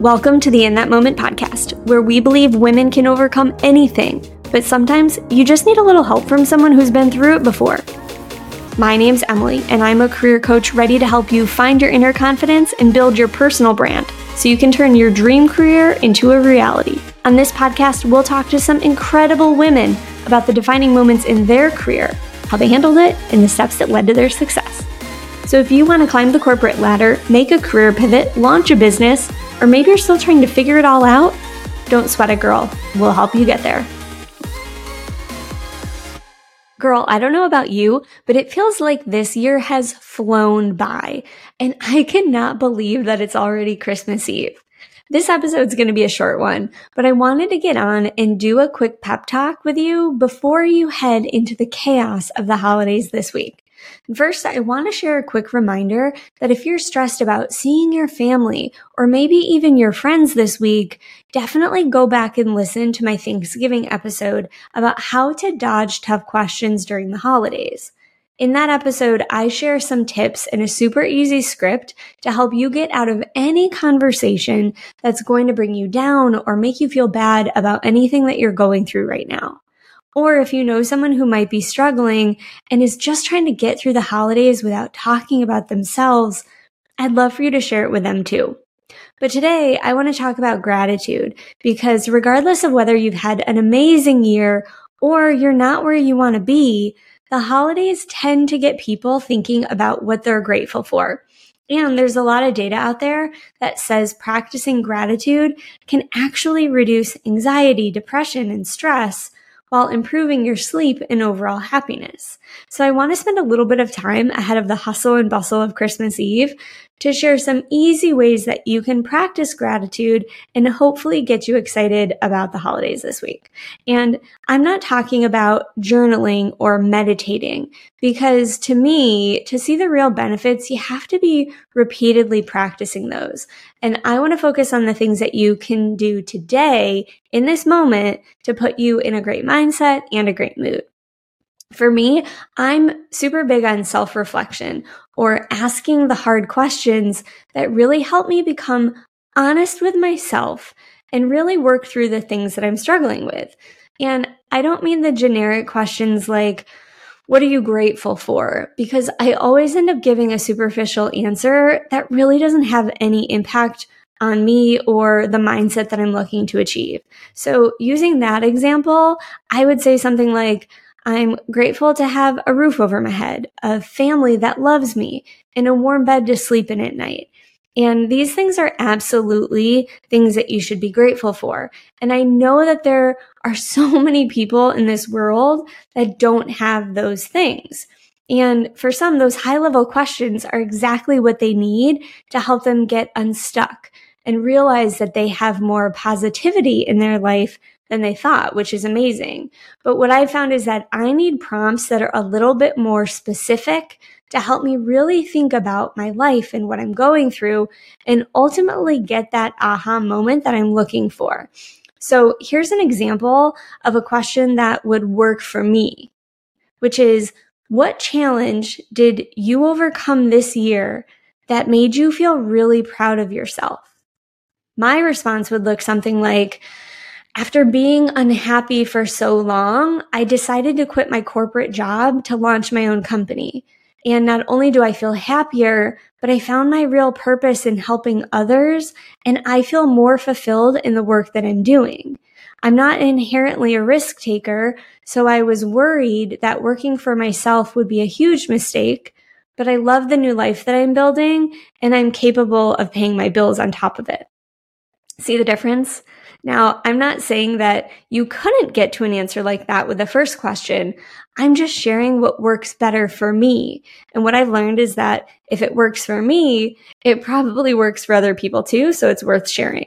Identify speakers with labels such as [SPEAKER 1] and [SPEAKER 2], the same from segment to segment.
[SPEAKER 1] Welcome to the In That Moment podcast, where we believe women can overcome anything, but sometimes you just need a little help from someone who's been through it before. My name's Emily, and I'm a career coach ready to help you find your inner confidence and build your personal brand so you can turn your dream career into a reality. On this podcast, we'll talk to some incredible women about the defining moments in their career, how they handled it, and the steps that led to their success. So if you want to climb the corporate ladder, make a career pivot, launch a business, or maybe you're still trying to figure it all out, don't sweat it, girl. We'll help you get there. Girl, I don't know about you, but it feels like this year has flown by, and I cannot believe that it's already Christmas Eve. This episode's going to be a short one, but I wanted to get on and do a quick pep talk with you before you head into the chaos of the holidays this week. First, I want to share a quick reminder that if you're stressed about seeing your family or maybe even your friends this week, definitely go back and listen to my Thanksgiving episode about how to dodge tough questions during the holidays. In that episode, I share some tips and a super easy script to help you get out of any conversation that's going to bring you down or make you feel bad about anything that you're going through right now. Or if you know someone who might be struggling and is just trying to get through the holidays without talking about themselves, I'd love for you to share it with them too. But today I want to talk about gratitude because regardless of whether you've had an amazing year or you're not where you want to be, the holidays tend to get people thinking about what they're grateful for. And there's a lot of data out there that says practicing gratitude can actually reduce anxiety, depression, and stress while improving your sleep and overall happiness. So I want to spend a little bit of time ahead of the hustle and bustle of Christmas Eve to share some easy ways that you can practice gratitude and hopefully get you excited about the holidays this week. And I'm not talking about journaling or meditating because to me, to see the real benefits, you have to be repeatedly practicing those. And I want to focus on the things that you can do today in this moment to put you in a great mindset and a great mood. For me, I'm super big on self reflection or asking the hard questions that really help me become honest with myself and really work through the things that I'm struggling with. And I don't mean the generic questions like, what are you grateful for? Because I always end up giving a superficial answer that really doesn't have any impact on me or the mindset that I'm looking to achieve. So using that example, I would say something like, I'm grateful to have a roof over my head, a family that loves me, and a warm bed to sleep in at night. And these things are absolutely things that you should be grateful for. And I know that there are so many people in this world that don't have those things. And for some, those high level questions are exactly what they need to help them get unstuck and realize that they have more positivity in their life than they thought, which is amazing. But what I found is that I need prompts that are a little bit more specific to help me really think about my life and what I'm going through and ultimately get that aha moment that I'm looking for. So here's an example of a question that would work for me, which is what challenge did you overcome this year that made you feel really proud of yourself? My response would look something like, after being unhappy for so long, I decided to quit my corporate job to launch my own company. And not only do I feel happier, but I found my real purpose in helping others and I feel more fulfilled in the work that I'm doing. I'm not inherently a risk taker, so I was worried that working for myself would be a huge mistake, but I love the new life that I'm building and I'm capable of paying my bills on top of it. See the difference? Now, I'm not saying that you couldn't get to an answer like that with the first question. I'm just sharing what works better for me. And what I've learned is that if it works for me, it probably works for other people too. So it's worth sharing.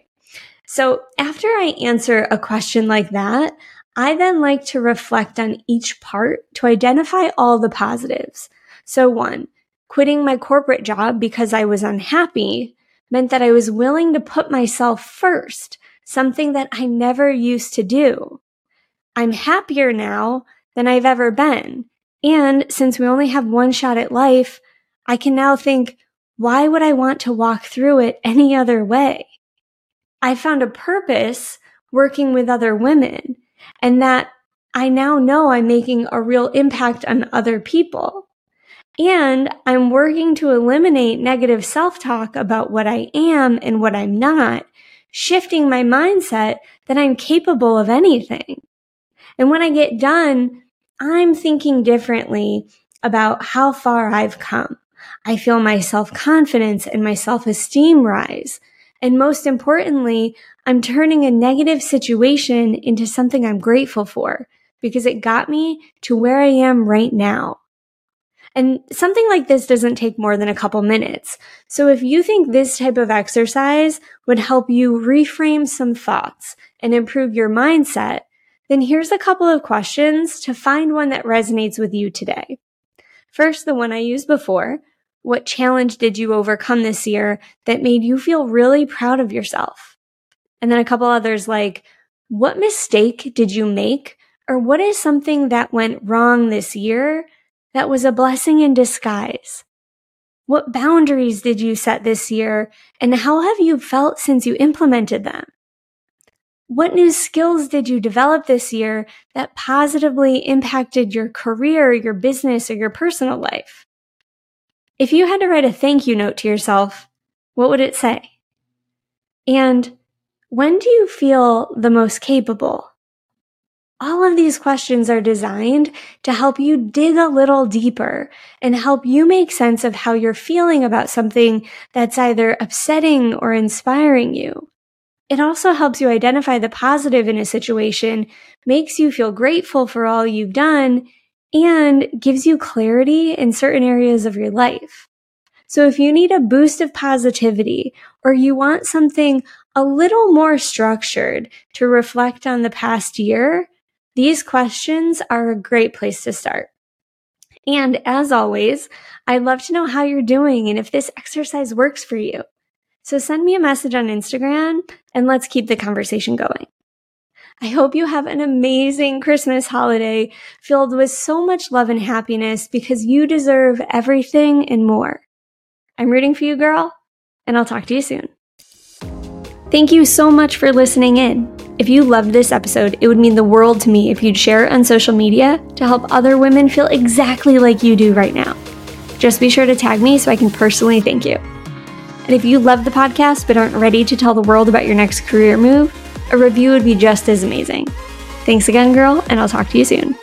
[SPEAKER 1] So after I answer a question like that, I then like to reflect on each part to identify all the positives. So one, quitting my corporate job because I was unhappy meant that I was willing to put myself first something that I never used to do. I'm happier now than I've ever been. And since we only have one shot at life, I can now think, why would I want to walk through it any other way? I found a purpose working with other women and that I now know I'm making a real impact on other people. And I'm working to eliminate negative self talk about what I am and what I'm not, shifting my mindset that I'm capable of anything. And when I get done, I'm thinking differently about how far I've come. I feel my self confidence and my self esteem rise. And most importantly, I'm turning a negative situation into something I'm grateful for because it got me to where I am right now. And something like this doesn't take more than a couple minutes. So if you think this type of exercise would help you reframe some thoughts and improve your mindset, then here's a couple of questions to find one that resonates with you today. First, the one I used before. What challenge did you overcome this year that made you feel really proud of yourself? And then a couple others like, what mistake did you make? Or what is something that went wrong this year that was a blessing in disguise? What boundaries did you set this year? And how have you felt since you implemented them? What new skills did you develop this year that positively impacted your career, your business, or your personal life? If you had to write a thank you note to yourself, what would it say? And when do you feel the most capable? All of these questions are designed to help you dig a little deeper and help you make sense of how you're feeling about something that's either upsetting or inspiring you. It also helps you identify the positive in a situation, makes you feel grateful for all you've done, and gives you clarity in certain areas of your life. So if you need a boost of positivity or you want something a little more structured to reflect on the past year, these questions are a great place to start. And as always, I'd love to know how you're doing and if this exercise works for you. So send me a message on Instagram and let's keep the conversation going. I hope you have an amazing Christmas holiday filled with so much love and happiness because you deserve everything and more. I'm rooting for you, girl, and I'll talk to you soon. Thank you so much for listening in. If you loved this episode, it would mean the world to me if you'd share it on social media to help other women feel exactly like you do right now. Just be sure to tag me so I can personally thank you. And if you love the podcast but aren't ready to tell the world about your next career move, a review would be just as amazing. Thanks again, girl, and I'll talk to you soon.